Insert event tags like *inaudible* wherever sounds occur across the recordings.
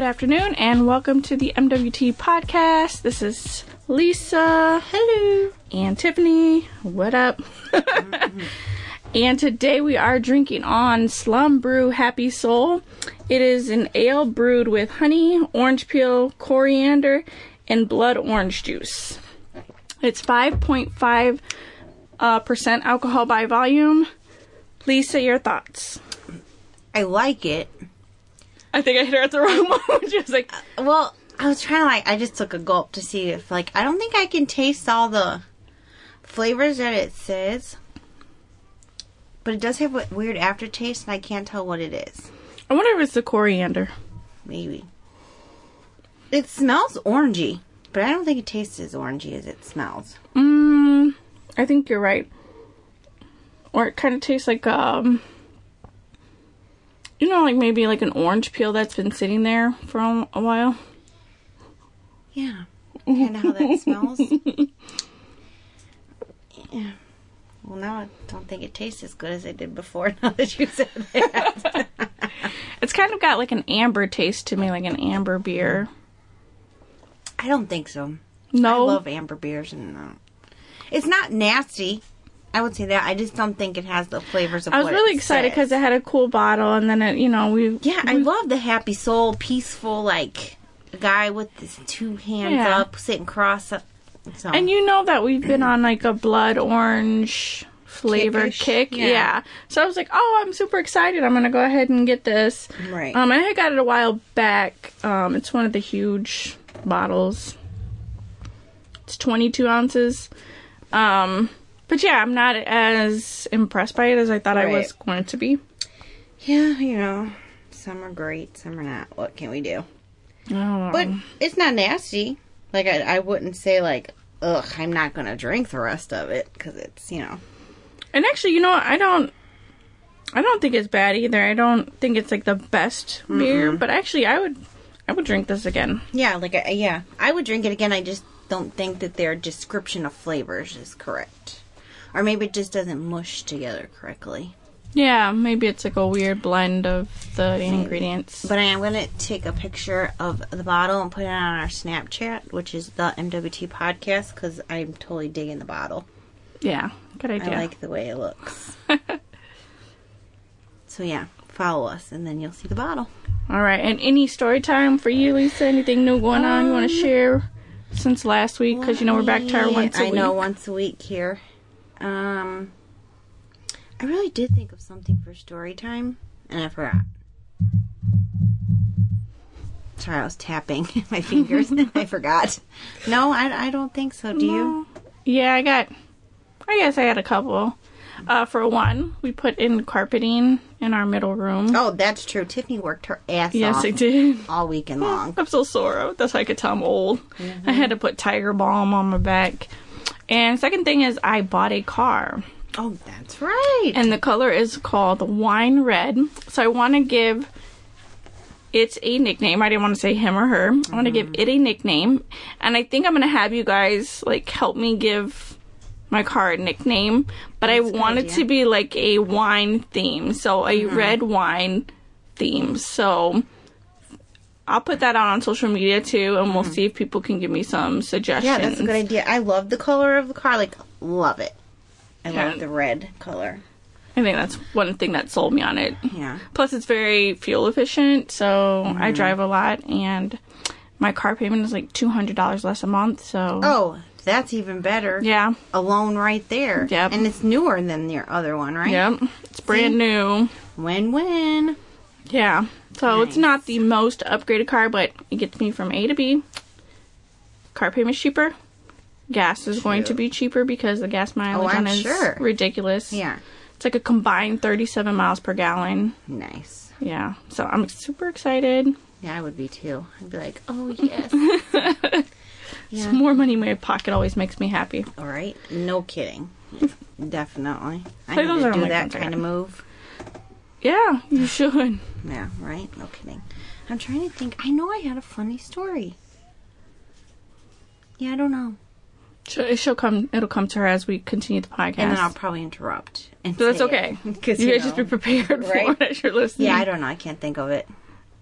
good afternoon, and welcome to the MWT podcast. This is Lisa. Hello. And Tiffany. What up? *laughs* and today we are drinking on Slumbrew Happy Soul. It is an ale brewed with honey, orange peel, coriander, and blood orange juice. It's 5.5 uh, percent alcohol by volume. Lisa, your thoughts? I like it. *laughs* I think I hit her at the wrong *laughs* moment. She was like, Well, I was trying to like, I just took a gulp to see if like, I don't think I can taste all the flavors that it says. But it does have a weird aftertaste, and I can't tell what it is. I wonder if it's the coriander. Maybe. It smells orangey, but I don't think it tastes as orangey as it smells. Mm, I think you're right. Or it kind of tastes like um, you know, like maybe like an orange peel that's been sitting there for a while. Yeah. Kind of how that smells. *laughs* Yeah. Well, now I don't think it tastes as good as it did before. *laughs* Now that you said that. *laughs* It's kind of got like an amber taste to me, like an amber beer. I don't think so. No, I love amber beers, and uh, it's not nasty. I would say that. I just don't think it has the flavors of. I was really it excited because it had a cool bottle, and then it, you know, we Yeah, I love the happy soul, peaceful, like guy with his two hands Yeah. up, sitting cross up. So. And you know that we've been on like a blood orange flavor Kickish, kick. yeah. Yeah. So I was like, oh, I'm super excited. I'm going to go ahead and get this. Right. Um, I had got it a while back. Um, it's one of the huge bottles. It's 22 ounces. Um, but yeah, I'm not as impressed by it as I thought I was going to be. yeah, you know, some are great, some are not. What can we do? I don't know. But it's not nasty. Like I, I wouldn't say like, ugh, I'm not gonna drink the rest of it because it's you know. And actually, you know. I don't. I don't think it's bad either. I don't think it's like the best beer, but actually, I would, I would drink this again. Yeah, like yeah, I would drink it again. I just don't think that their description of flavors is correct, or maybe it just doesn't mush together correctly. Yeah, maybe it's like a weird blend of the ingredients. But I am gonna take a picture of the bottle and put it on our Snapchat, which is the MWT podcast, because I'm totally digging the bottle. yeah, good idea. I like the way it looks. *laughs* so yeah, follow us, and then you'll see the bottle. All right, and any story time for you, Lisa? Anything new going on you want to um, share since last week? Because you know we're back to our once a week. I know once a week here. Um, I really did think of something for story time, and I forgot. Sorry, I was tapping *laughs* my fingers. I *laughs* forgot. No, I, I don't think so. Do you? Yeah, I got. I guess I had a couple. Uh, for one, we put in carpeting in our middle room. Oh, that's true. Tiffany worked her ass yes, off I did. all weekend *laughs* long. I'm so sore. That's how I could tell I'm old. I had to put tiger balm on my back. And second thing is, I bought a car. Oh, that's right. and the color is called wine red. So I want to give it's a nickname. I didn't want to say him or her. I want to mm-hmm. give it a nickname, and I think I'm gonna have you guys like help me give my car a nickname. But I That's good want it to be like a wine theme, so a mm-hmm. red wine theme. So. I'll put that out on social media too, and we'll see if people can give me some suggestions. yeah, that's a good idea. I love the color of the car. Like, love it. I Yeah. love the red color. I think that's one thing that sold me on it. Yeah. Plus, it's very fuel efficient, so Mm-hmm. I drive a lot, and my car payment is like two hundred dollars less a month. So, Oh, that's even better. yeah, Alone right there. Yep. And it's newer than your other one, right? yep, it's brand new. Win win. Yeah, so it's not the most upgraded car, but it gets me from A to B. Car payment's cheaper. Gas is going to be cheaper because the gas mileage Oh, on is sure. ridiculous. Yeah. It's like a combined 37 miles per gallon. Nice. Yeah, so I'm super excited. Yeah, I would be too. I'd be like, oh *laughs* yes. yeah. More money in my pocket always makes me happy. All right. No kidding. *laughs* Definitely. I need to do that kind of move. Yeah, you should. Yeah, right? No kidding. I'm trying to think. I know I had a funny story. Yeah, I don't know. She'll, she'll come. It'll come to her as we continue the podcast. And then I'll probably interrupt. And so that's okay. it, 'cause, you you guys just be prepared right? for it as you're listening. Yeah, I don't know. I can't think of it.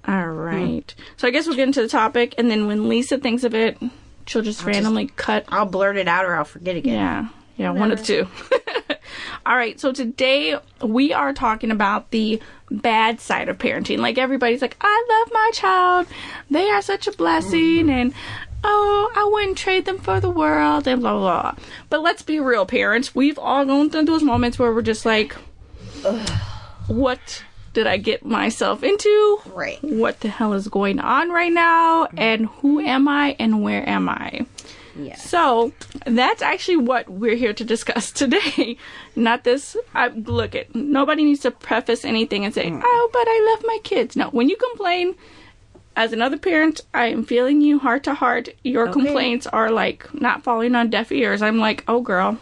All right. So I guess we'll get into the topic, and then when Lisa thinks of it, she'll just randomly cut. I'll blurt it out or I'll forget again. Yeah. Yeah, one of the two. *laughs* All right. So today we are talking about the bad side of parenting. Like everybody's like, I love my child. They are such a blessing, mm-hmm. and oh, I wouldn't trade them for the world, and blah blah. blah. But let's be real, parents. We've all gone through those moments where we're just like, what did I get myself into? Right. What the hell is going on right now? Mm-hmm. And who am I and where am I? Yes. So that's actually what we're here to discuss *laughs* today. Not this. I, look, it. Nobody needs to preface anything and say, mm. "Oh, but I love my kids." No. When you complain, as another parent, I am feeling you heart to heart. Your Okay. complaints are like not falling on deaf ears. I'm like, "Oh, girl."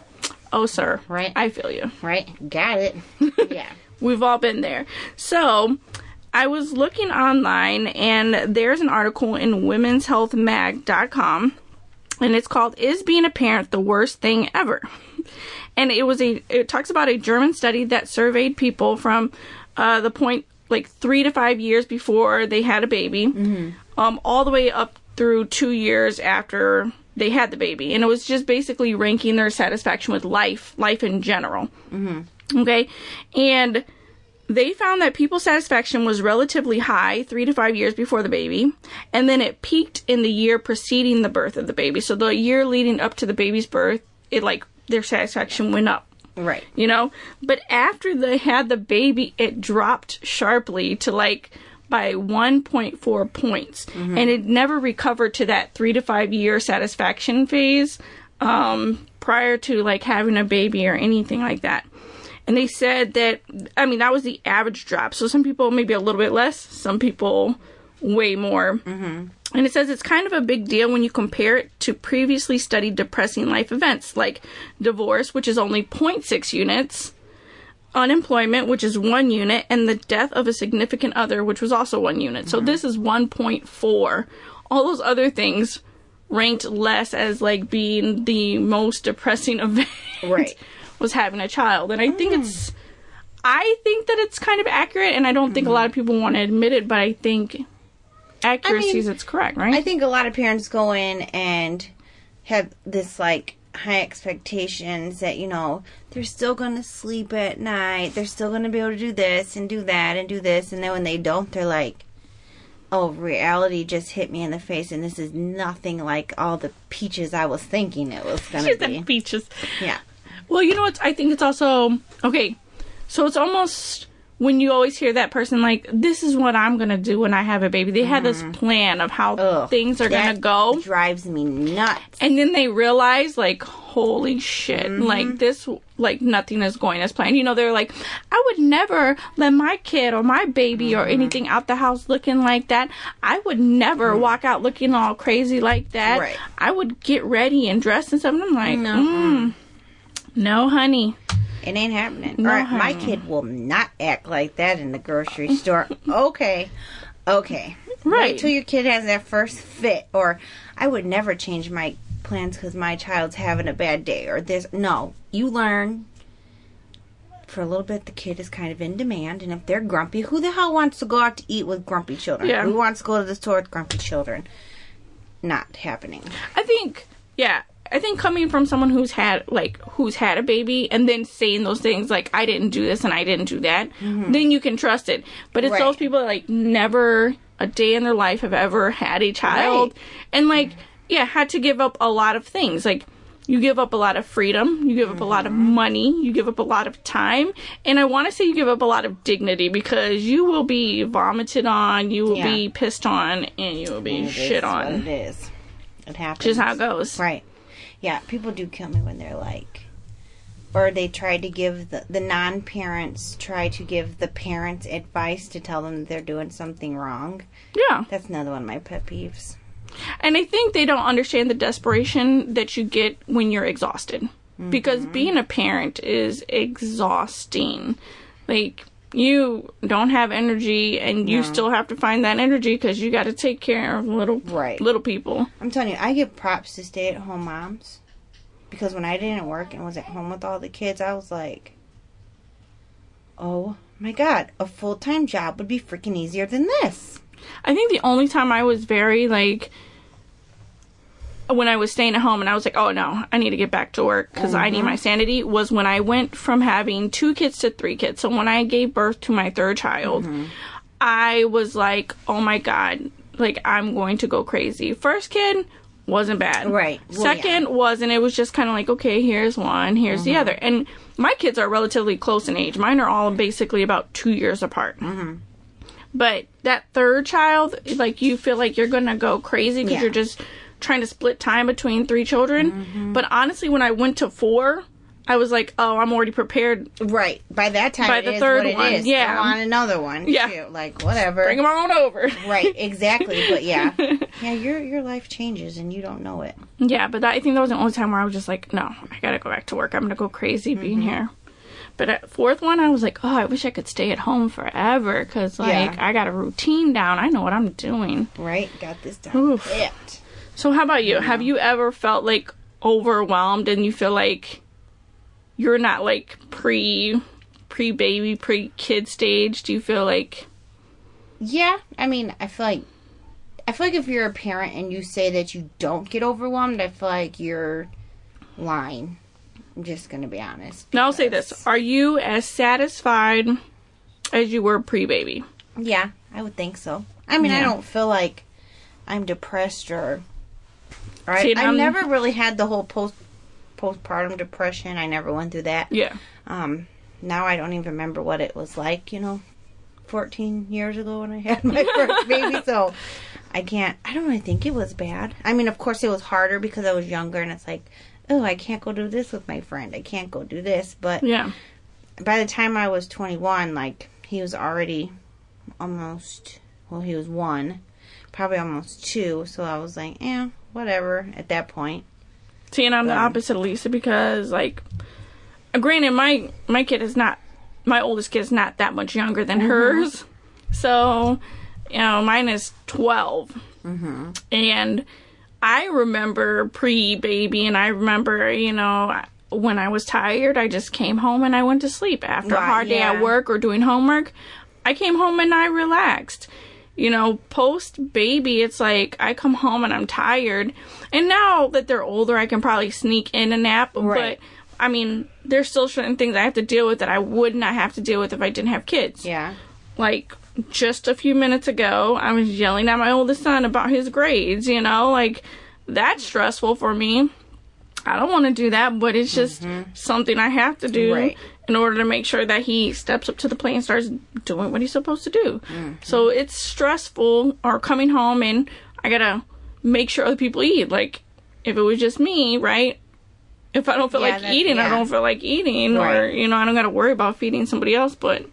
Oh, sir. Right. I feel you. Right? Got it. *laughs* yeah. We've all been there. So, I was looking online and there's an article in womenshealthmag.com and it's called Is Being a Parent the Worst Thing Ever? And it was a it talks about a German study that surveyed people from uh, the point like 3 to 5 years before they had a baby um all the way up through 2 years after they had the baby and it was just basically ranking their satisfaction with life life in general. Okay. And they found that people's satisfaction was relatively high three to five years before the baby, and then it peaked in the year preceding the birth of the baby. So the year leading up to the baby's birth, it like their satisfaction went up, Right. you know? But after they had the baby, it dropped sharply to like by 1.4 points, and it never recovered to that three to five year satisfaction phase um, prior to like having a baby or anything like that. And they said that, I mean, that was the average drop. So some people maybe a little bit less, some people way more. Mm-hmm. And it says it's kind of a big deal when you compare it to previously studied depressing life events like divorce, which is only 0.6 units, unemployment, which is one unit, and the death of a significant other, which was also one unit. So this is 1.4. All those other things ranked less as like being the most depressing *laughs* event Right. Was having a child. And I think it's I think that it's kind of accurate and I don't think a lot of people want to admit it, but I think accuracy is it's correct, right? I think a lot of parents go in and have this like high expectations that you know they're still going to sleep at night, they're still going to be able to do this and do that and do this, and then when they don't, they're like, "Oh, reality just hit me in the face, and this is nothing like all the peaches I was thinking it was going *laughs* to be." the beaches. Yeah, Well, you know what? I think it's also okay. So it's almost when you always hear that person like, "This is what I'm gonna do when I have a baby." They have this mm-hmm. plan of how Ugh, things are gonna that go, Drives me nuts. and then they realize, like, "Holy shit! Mm-hmm. Like this, like nothing is going as planned." You know, they're like, "I would never let my kid or my baby or mm-hmm. anything out the house looking like that. I would never walk out looking all crazy like that. Right. I would get ready and dress and stuff." And I'm like, mm, "No, honey." It ain't happening. No, right, my kid will not act like that in the grocery store. *laughs* Okay. Okay. Right. Wait till your kid has that first fit. Or I would never change my plans because my child's having a bad day. Or this. No. You learn. For a little bit, the kid is kind of in demand. And if they're grumpy, who the hell wants to go out to eat with grumpy children? Yeah. Who wants to go to the store with grumpy children? Not happening. I think, yeah, I think coming from someone who's had like who's had a baby and then saying those things like I didn't do this and I didn't do that, mm-hmm. then you can trust it. But it's Right. those people that like never a day in their life have ever had a child Right. and like mm-hmm. yeah had to give up a lot of things like. You give up a lot of freedom, you give up a lot of mm-hmm. money, you give up a lot of time, and I want to say you give up a lot of dignity because you will be vomited on, you will Yeah. be pissed on, and you will be It shit on. It is. It happens. Just how it goes. Right. Yeah, people do kill me when they're like, or they try to give the, the non parents try to give the parents advice to tell them they're doing something wrong. Yeah. That's another one of my pet peeves. And I think they don't understand the desperation that you get when you're exhausted. Because mm-hmm. being a parent is exhausting. Like, you don't have energy and you No. still have to find that energy because you got to take care of little Right. little people. I'm telling you, I give props to stay at home moms because when I didn't work and was at home with all the kids, I was like, oh my god, a full time job would be freaking easier than this. I think the only time I was very like when I was staying at home and I was like, oh no, I need to get back to work because I need mm-hmm. my sanity was when I went from having two kids to three kids. So when I gave birth to my third child, mm-hmm. I was like, oh my God, like I'm going to go crazy. First kid wasn't bad. Right. Well, Second wasn't. It was just kind of like, okay, here's one, here's the mm-hmm. other. And my kids are relatively close in age. Mine are all basically about two years apart. But that third child, like you feel like you're gonna go crazy because Yeah. you're just trying to split time between three children. But honestly, when I went to four, I was like, oh, I'm already prepared. Right. By that time, By it the is third one, yeah. I want another one. Yeah. too. Like whatever. Bring them on over. *laughs* Right. Exactly. But yeah, *laughs* yeah. Your your life changes and you don't know it. Yeah, but that, I think that was the only time where I was just like, no, I gotta go back to work. I'm gonna go crazy being Mm-hmm. here. But at fourth one, I was like, oh, I wish I could stay at home forever because like Yeah. I got a routine down. I know what I'm doing. Right. Got this down. Oof. It. So how about you? Have you ever felt like overwhelmed and you feel like you're not like pre pre baby, pre kid stage? Do you feel like Yeah. I mean, I feel like. I feel like if you're a parent and you say that you don't get overwhelmed, I feel like you're lying. I'm just gonna be honest. now I'll say this. Are you as satisfied as you were pre baby? Yeah, I would think so. I mean, I don't feel like I'm depressed or. I, See, I'm- never really had the whole post postpartum depression. I never went through that. Yeah. Um, now I don't even remember what it was like. You know, 14 years ago when I had my *laughs* first baby. So I can't. I don't really think it was bad. I mean, of course, it was harder because I was younger, and it's like, oh, I can't go do this with my friend. I can't go do this. But Yeah. by the time I was 21, like he was already almost well, he was one, probably almost two. So I was like, yeah, whatever. At that point, See, and I'm the Um, opposite of Lisa because, like, granted, my my kid is not my oldest kid is not that much younger than hers, so you know, mine is 12 and I remember pre baby, and I remember you know when I was tired, I just came home and I went to sleep after a Right, hard day yeah. at work or doing homework. I came home and I relaxed you know, post baby, it's like I come home and I'm tired. And now that they're older, I can probably sneak in a nap. Right. But I mean, there's still certain things I have to deal with that I would not have to deal with if I didn't have kids. yeah, Like just a few minutes ago, I was yelling at my oldest son about his grades, you know, like that's stressful for me. I don't want to do that, but it's just mm-hmm. something I have to do Right. In order to make sure that he steps up to the plate and starts doing what he's supposed to do. Mm-hmm. So it's stressful or coming home and I gotta make sure other people eat. Like if it was just me, right? If I don't feel Yeah, like eating, I don't feel like eating, or you know, I don't gotta worry about feeding somebody else. But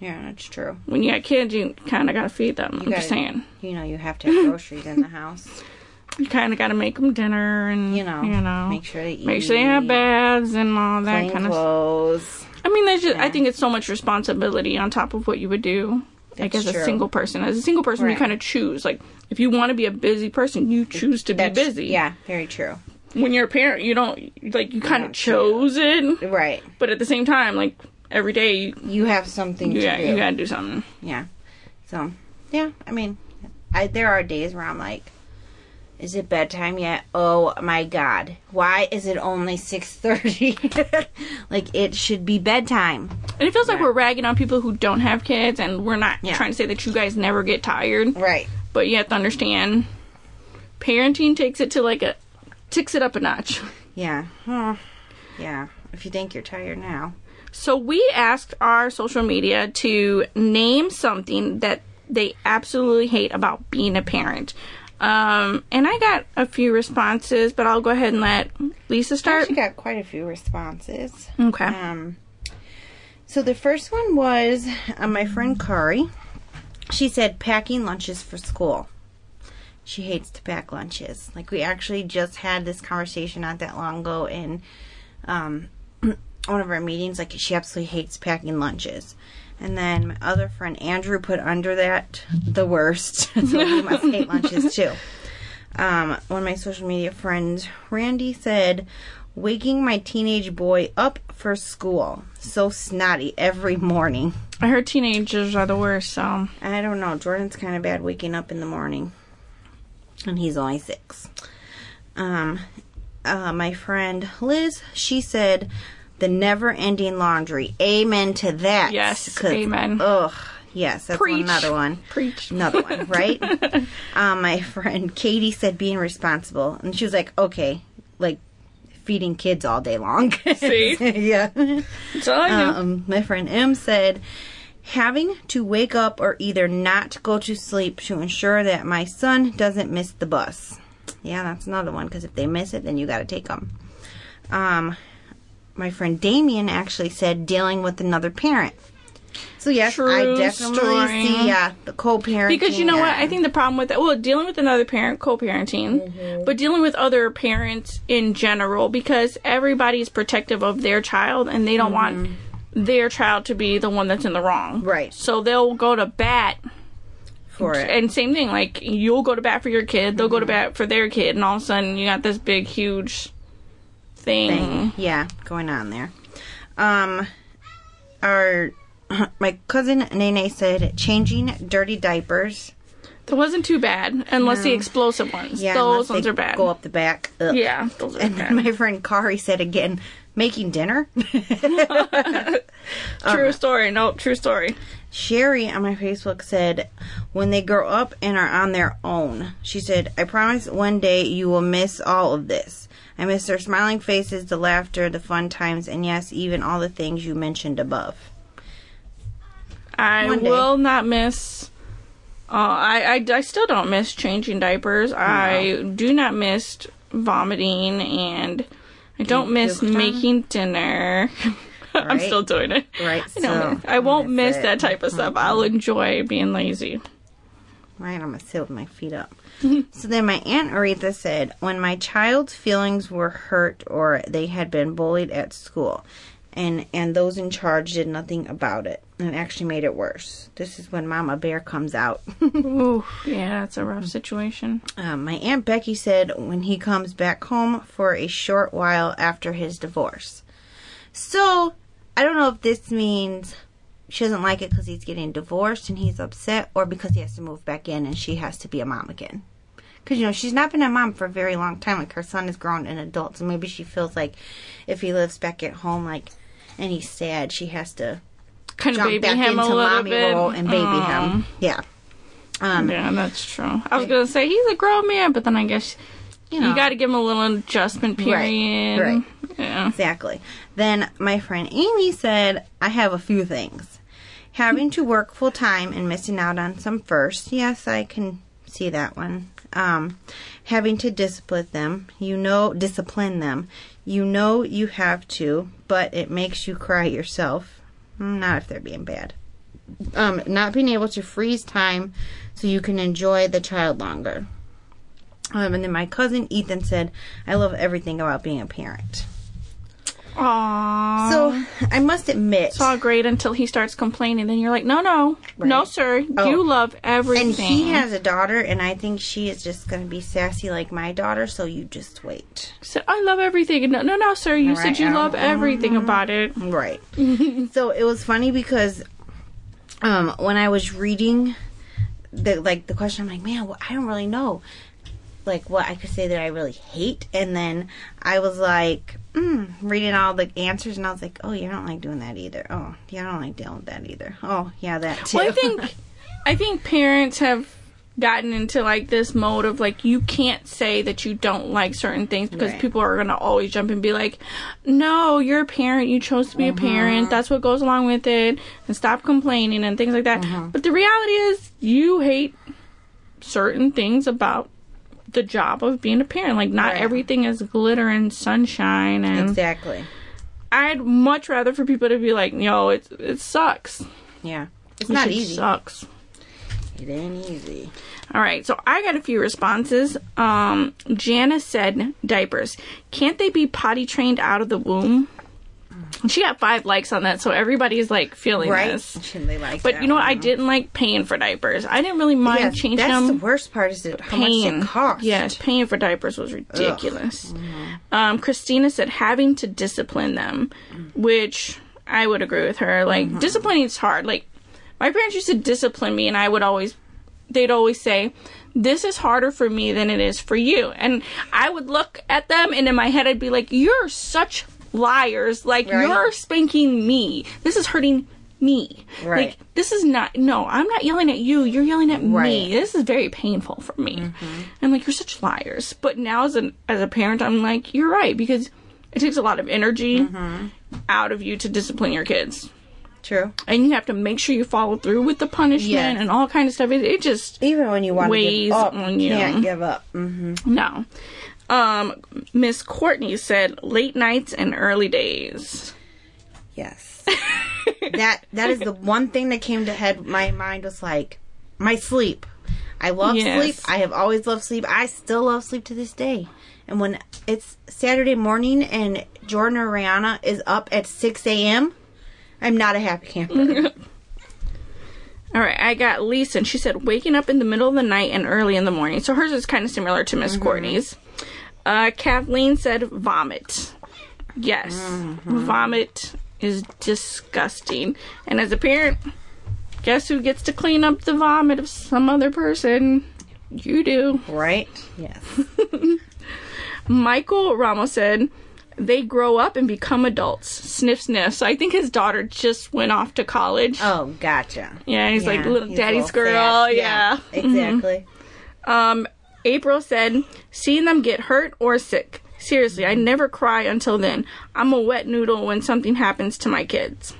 yeah, that's true. when you got kids, you kind of gotta feed them. I'm just gotta- saying, You know, you have to have groceries in the house. *laughs* you kind of gotta make them dinner and You know, you know, make sure they eat. make sure they have baths and all that kind of. clothes. I mean, there's just, I think it's so much responsibility on top of what you would do. Like That's as a single person, as a single person, you kind of choose. Like if you want to be a busy person, you choose to be busy. Yeah, very true. When you're a parent, you don't like you kind of chose it, Right. but at the same time, like every day, you, You have something you to got you got to do something. Yeah. So, yeah, I mean, I there are days where I'm like, is it bedtime yet? Oh my god. Why is it only 6:30? *laughs* like it should be bedtime. And it feels like we're ragging on people who don't have kids, and we're not Yeah. trying to say that you guys never get tired. Right. But you have to understand, parenting takes it to like a ticks it up a notch. Yeah. Huh. Yeah. If you think you're tired now. So we asked our social media to name something that they absolutely hate about being a parent. Um, and I got a few responses, but I'll go ahead and let Lisa start. She got quite a few responses. Okay. Um, so the first one was uh, my friend Kari. She said packing lunches for school. She hates to pack lunches. Like we actually just had this conversation not that long ago in um, *clears throat* one of our meetings. Like she absolutely hates packing lunches. And then my other friend Andrew put under that the worst. *laughs* so he must hate lunches *laughs* too. Um, one of my social media friends, Randy, said, waking my teenage boy up for school. So snotty every morning. I heard teenagers are the worst, so I don't know. Jordan's kind of bad waking up in the morning, and he's only six. Um, uh, my friend Liz, she said, "The never-ending laundry." Amen to that. Yes, amen. Ugh. Yes, that's Preach. another one. preach. Another one, *laughs* right? um, my friend Katie said being responsible, and she was like, "Okay, like feeding kids all day long." See? *laughs* yeah. That's all I. Um, my friend M said, having to wake up or either not go to sleep to ensure that my son doesn't miss the bus. Yeah, that's another one because if they miss it, then you got to take them. Um, my friend Damien actually said dealing with another parent. So yes, True I definitely story. see yeah the co-parenting. Because you know what? I think the problem with that, well, dealing with another parent, co parenting, Mm-hmm. but dealing with other parents in general, because everybody's protective of their child and they don't want their child to be the one that's in the wrong. Mm-hmm. Right. So they'll go to bat. for it. And same thing, like, you'll go to bat for your kid, they'll go to bat for their kid, and all of a sudden you got this big, huge thing. thing. Yeah, going on there. Um, our *clears throat* my cousin Nene said changing dirty diapers. That wasn't too bad, unless the explosive ones. Yeah, those unless ones they are bad. Go up the back. Ugh. Yeah, those are And bad. my friend Kari said again, making dinner. *laughs* true story. No, true story. Sherry on my Facebook said, when they grow up and are on their own, she said, I promise one day you will miss all of this. I miss their smiling faces, the laughter, the fun times, and yes, even all the things you mentioned above. I will not miss. Uh, I, I I still don't miss changing diapers. I do not miss vomiting, and I don't miss making dinner. *laughs* I'm still doing it. Right, I, so I won't miss it. that type of stuff. I'll enjoy being lazy. Right, I'm gonna sit with my feet up. *laughs* so then my aunt Aretha said, when my child's feelings were hurt or they had been bullied at school, and and those in charge did nothing about it, and actually made it worse. This is when Mama Bear comes out. *laughs* Ooh, yeah, that's a rough situation. um, my aunt Becky said when he comes back home for a short while after his divorce. So I don't know if this means she doesn't like it because he's getting divorced and he's upset, or because he has to move back in and she has to be a mom again. Because you know she's not been a mom for a very long time. Like her son is grown and adult, so maybe she feels like if he lives back at home, like and he's sad, she has to Kind of jump baby back him into a little mommy bit. role and baby him. Yeah. Um, Yeah, that's true. I was gonna say he's a grown man, but then I guess you know, you got to give him a little adjustment period. right. Yeah. Exactly. Then my friend Amy said, I have a few things. Having to work full time and missing out on some firsts. Yes, I can see that one. Um, having to discipline them. You know, discipline them. You know you have to, but it makes you cry yourself. Not if they're being bad. Um, not being able to freeze time so you can enjoy the child longer. Um, and then my cousin Ethan said, I love everything about being a parent. Aww. So I must admit, it's all great until he starts complaining. Then you're like, no, no, no, sir. Oh. You love everything. and he has a daughter, and I think she is just going to be sassy like my daughter. So you just wait. said, I love everything. No, no, no, sir. You Right, said you love don't- everything about it. Right. *laughs* so it was funny because um, when I was reading the like the question, I'm like, man, well, I don't really know, like what I could say that I really hate, and then I was like. Mm, reading all the answers, and I was like, "Oh, yeah, I don't like doing that either. Oh, yeah, I don't like dealing with that either. Oh, yeah, that too." Well, I think, *laughs* I think parents have gotten into like this mode of like you can't say that you don't like certain things because Right. people are gonna always jump and be like, "No, you're a parent. You chose to be Mm-hmm. a parent. That's what goes along with it." And stop complaining and things like that. Mm-hmm. But the reality is, you hate certain things about the job of being a parent. Like not Right. everything is glitter and sunshine and exactly. I'd much rather for people to be like, "Yo, it it sucks. Yeah, it's This not easy. Sucks." It ain't easy. All right, so I got a few responses. Um, Janice said diapers. Can't they be potty trained out of the womb? And she got five likes on that, so everybody's like feeling Right? this. Shouldn't they like But you know what? I one? didn't like paying for diapers. I didn't really mind Yes, changing that's them. That's the worst part is it, how paying. much it costs. Yes, paying for diapers was ridiculous. Mm-hmm. Um, Christina said having to discipline them, which I would agree with her. Like Mm-hmm. disciplining is hard. Like my parents used to discipline me, and I would always, they'd always say, "This is harder for me than it is for you," and I would look at them, and in my head, I'd be like, "You're such liars! Like Right. you're spanking me. This is hurting." Me. Right. Like, this is not, no, I'm not yelling at you. You're yelling at Right. me. This is very painful for me. I'm like, you're such liars. But now as an, as a parent, I'm like, you're right because it takes a lot of energy out of you to discipline your kids. True. And you have to make sure you follow through with the punishment Yes. and all kind of stuff. It, it just, Even when you want to give up, on you can't give up. hmm no. Um, Miss Courtney said late nights and early days. Yes. that that is the one thing that came to head. My mind was like, my sleep. I love Yes. sleep. I have always loved sleep. I still love sleep to this day. And when it's Saturday morning and Jordan or Rihanna is up at six a.m., I'm not a happy camper. *laughs* All right, I got Lisa, and she said waking up in the middle of the night and early in the morning. So hers is kind of similar to Miss Courtney's. Uh, Kathleen said vomit. Yes, vomit is disgusting. And as a parent, guess who gets to clean up the vomit of some other person? You do. right? Yes. *laughs* Michael Ramos said they grow up and become adults. Sniff, sniff. So I think his daughter just went off to college. Oh, gotcha. yeah, he's like little he's daddy's girl. sad. yeah. *laughs* exactly. Um, April said, seeing them get hurt or sick. Seriously, I never cry until then. I'm a wet noodle when something happens to my kids.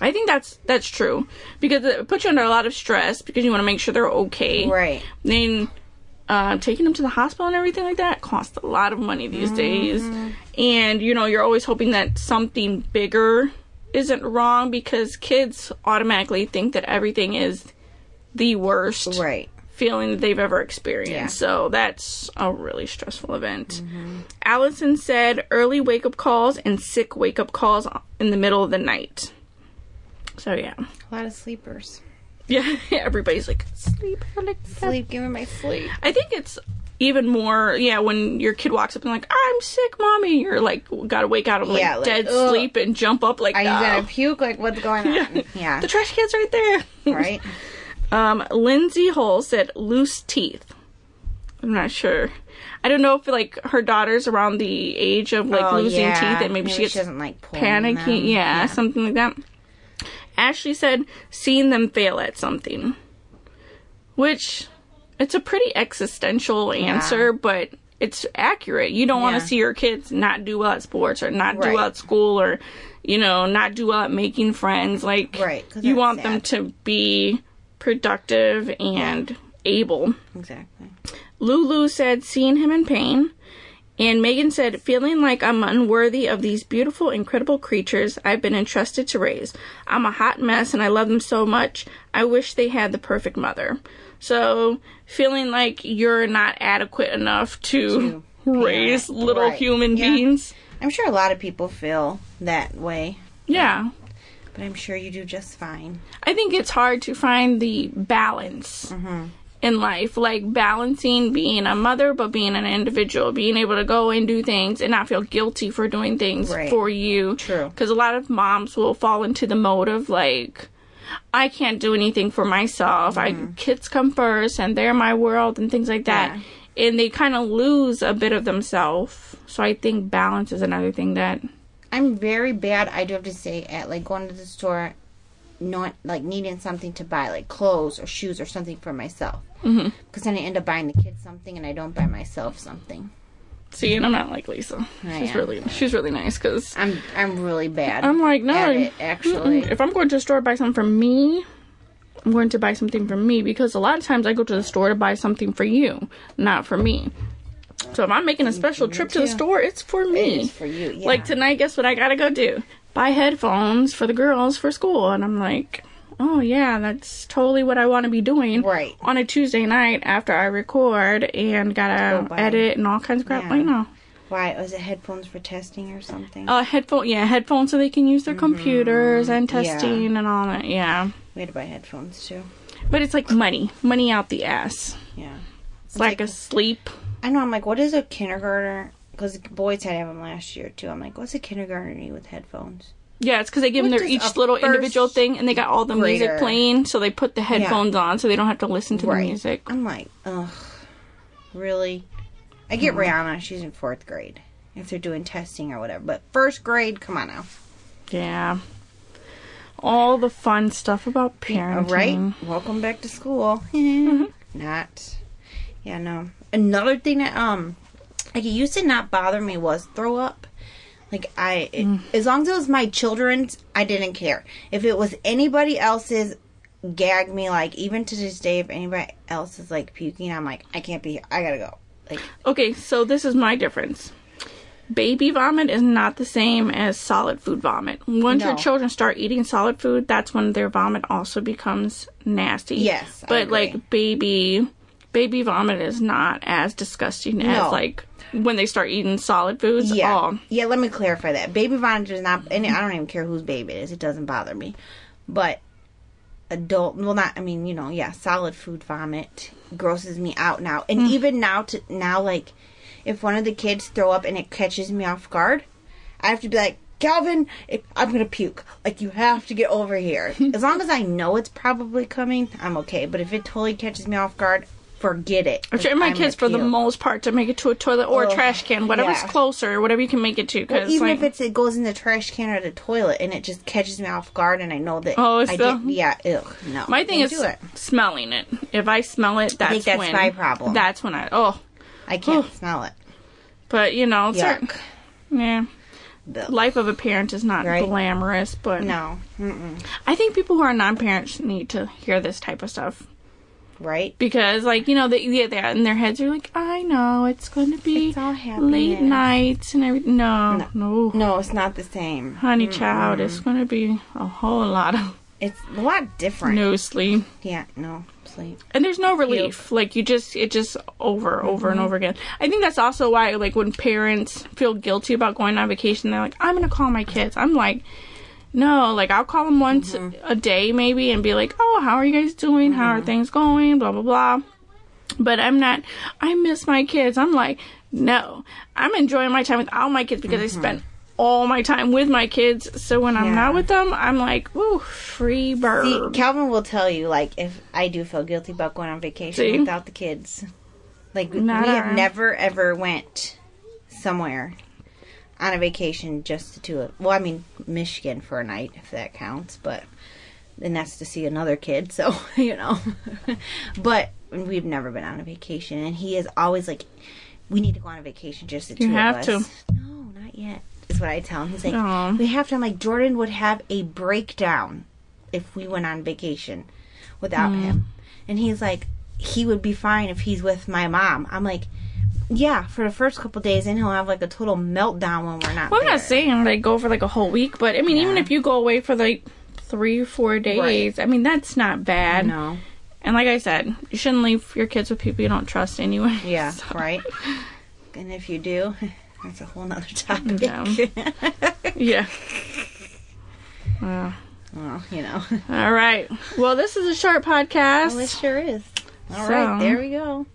I think that's that's true because it puts you under a lot of stress because you want to make sure they're okay. Right. Then uh, taking them to the hospital and everything like that costs a lot of money these days. And you know, you're always hoping that something bigger isn't wrong because kids automatically think that everything is the worst Right. Feeling that they've ever experienced. Yeah. So that's a really stressful event. Mm-hmm. Allison said early wake up calls and sick wake up calls in the middle of the night. So yeah. A lot of sleepers. *laughs* Yeah, everybody's like sleep. Sleep. Give me my sleep. I think it's even more yeah when your kid walks up and like I'm sick, mommy. You're like gotta wake out of like, Yeah, like, dead ugh. sleep and jump up like Are you "Oh." gonna puke? Like, what's going *laughs* on? Yeah. the trash can's right there. right. *laughs* Um, Lindsay Hull said loose teeth. I'm not sure. I don't know if like her daughter's around the age of like Oh, losing yeah. teeth and maybe, she gets doesn't like panicky. them. Yeah, something like that. Ashley said seeing them fail at something, which it's a pretty existential answer, but it's accurate. You don't want to see your kids not do well at sports or not do well at school or you know not do well at making friends. Like Right, you want them to be productive and able. Exactly. Lulu said seeing him in pain. And Megan said, feeling like I'm unworthy of these beautiful, incredible creatures I've been entrusted to raise. I'm a hot mess and I love them so much. I wish they had the perfect mother. So, feeling like you're not adequate enough to, To *laughs* raise little right. human Yeah. beings. I'm sure a lot of people feel that way, Yeah. But I'm sure you do just fine. I think it's hard to find the balance Mm-hmm. in life, like balancing being a mother but being an individual, being able to go and do things and not feel guilty for doing things Right. for you. True. Because a lot of moms will fall into the mode of like, I can't do anything for myself. I kids come first and they're my world and things like that. Mm-hmm. Yeah. And they kind of lose a bit of themselves. So I think balance is another thing that I'm very bad. I do have to say at like going to the store, not like needing something to buy, like clothes or shoes or something for myself. Mm-hmm. Because then I end up buying the kids something and I don't buy myself something. see, and I'm not like Lisa. I She's am. really she's really nice because I'm I'm really bad. I'm like, no. at it, actually. If I'm going to the store to buy something for me, I'm going to buy something for me because a lot of times I go to the store to buy something for you, not for me. So if I'm making a special trip to the store, it's for me. is for you, yeah. Like tonight, guess what I gotta go do? Buy headphones for the girls for school, and I'm like, oh yeah, that's totally what I want to be doing. Right. On a Tuesday night after I record and gotta Go buy. edit and all kinds of crap. Yeah. Like no. Why was it headphones for testing or something? Uh, headphone, yeah, headphones so they can use their computers and Mm-hmm. Yeah. testing and all that. Yeah, we had to buy headphones too. but it's like money, money out the ass. Yeah. It's like, like- a sleep. I know. I'm like, what is a kindergartner? Because boys had to have them last year too. I'm like, what's a kindergartner need with headphones? Yeah, it's because they give them their each little individual thing, and they got all the music playing, so they put the headphones on, so they don't have to listen to the music. I'm like, ugh, really? I get Rihanna. She's in fourth grade. If they're doing testing or whatever, but first grade, come on now. Yeah, all the fun stuff about parenting. right, welcome back to school. Mm-hmm. *laughs* Not, yeah, no. Another thing that um, like it used to not bother me was throw up. Like I, it, Mm. as long as it was my children's, I didn't care. If it was anybody else's, gag me. Like even to this day, if anybody else is like puking, I'm like, I can't be here. I gotta go. Like Okay, so this is my difference. Baby vomit is not the same as solid food vomit. Once your children start eating solid food, that's when their vomit also becomes nasty. Yes, but like baby, baby vomit is not as disgusting No. as like when they start eating solid foods. Yeah. Oh, Yeah, let me clarify that. Baby vomit is not, and I don't even care whose baby it is. It doesn't bother me. But adult, well, not, I mean, you know, yeah, solid food vomit grosses me out now. And mm. even now, to now, like, if one of the kids throw up and it catches me off guard, I have to be like, Calvin, it, I'm gonna puke. Like, you have to get over here. *laughs* as long as I know it's probably coming, I'm okay. But if it totally catches me off guard, forget it. I'm train my I'm kids for the most part to make it to a toilet or a trash can, whatever's yeah. closer, whatever you can make it to. Well, even like, if it's it goes in the trash can or the toilet and it just catches me off guard and I know that Oh, it's I still- did yeah, no. my thing is it. smelling it. If I smell it, that's, that's when my problem. That's when I oh. I can't smell it. But you know, Yuck. yeah. Ugh. life of a parent is not Right. glamorous, but No. Mm-mm. I think people who are non-parents need to hear this type of stuff Right? because, like, you know, they yeah, they're in their heads are like, I know it's going to be It's all late nights and everything. No, no, No, it's not the same. honey child, it's going to be a whole lot of It's a lot different. no sleep, Yeah, no sleep. and there's no relief. Like you just it just over, over and mm-hmm. over again. I think that's also why, like, when parents feel guilty about going on vacation, they're like, I'm going to call my kids. I'm like. No, like I'll call them once mm-hmm. a day maybe and be like, "Oh, how are you guys doing? How are mm-hmm. things going?" blah blah blah. But I'm not I miss my kids. I'm like, "No. I'm enjoying my time with all my kids because I mm-hmm. spent all my time with my kids. So when I'm Yeah. not with them, I'm like, "Ooh, free bird." See, Calvin will tell you, like, if I do feel guilty about going on vacation See? without the kids. Like, we Not have never, ever went somewhere on a vacation just to do it. Well, I mean, Michigan for a night, if that counts, but then that's to see another kid, *laughs* so, you know. *laughs* but we've never been on a vacation, and he is always like, we need to go on a vacation just the two have of to. No, not yet. Is what I tell him. He's like, Aw. we have to. I'm like, Jordan would have a breakdown if we went on vacation without Hmm. him. And he's like, he would be fine if he's with my mom. I'm like, yeah, for the first couple days, and he'll have like a total meltdown when we're not. Well, I'm there. not saying like go for like a whole week, but I mean, even if you go away for like three, four days, I mean, that's not bad. No. And like I said, you shouldn't leave your kids with people you don't trust anyway. *laughs* Yeah. So- Right. And if you do, *laughs* that's a whole nother topic. Yeah. *laughs* Yeah. Well, well, you know. all right. Well, this is a short podcast. Well, it sure is. All right, So- there we go.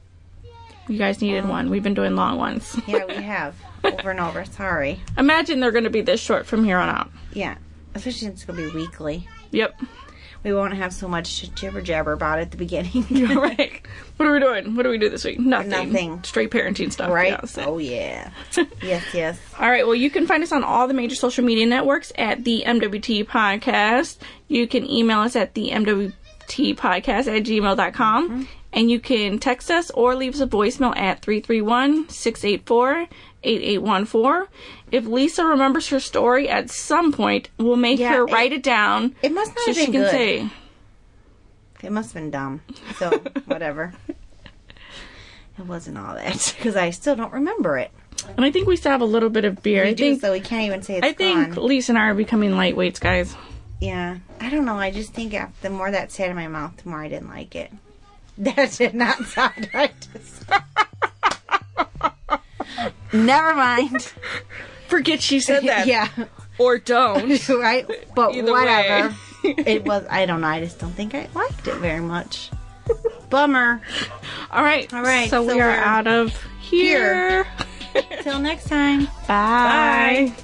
You guys needed one. We've been doing long ones. *laughs* Yeah, we have over and over. Sorry. Imagine they're going to be this short from here on out. Yeah, especially since it's gonna be weekly. Yep. We won't have so much jibber jabber about it at the beginning. *laughs* All *laughs* right. What are we doing? What do we do this week? Nothing. Nothing. Straight parenting stuff. right? Yeah, it. oh yeah. yes, yes. All right. Well, you can find us on all the major social media networks at the MWT Podcast. You can email us at the MWT Podcast at gmail.com. And you can text us or leave us a voicemail at 331 684 8814. If Lisa remembers her story at some point, we'll make Yeah, her it- write it down It must not so have she been can good. say. It must have been dumb. So *laughs* whatever. it wasn't all that because I still don't remember it. And I think we still have a little bit of beer. We I do, think so we can't even say it's I think gone. Lisa and I are becoming lightweights, guys. Yeah, I don't know. I just think the more that sat in my mouth, the more I didn't like it. That did not sound right. Never mind. Forget she said *laughs* that. yeah, Or don't. *laughs* right. But Either whatever. *laughs* it was. I don't know. I just don't think I liked it very much. Bummer. All right. All right, So, so we are we're out of here. Till next time. Bye. Bye.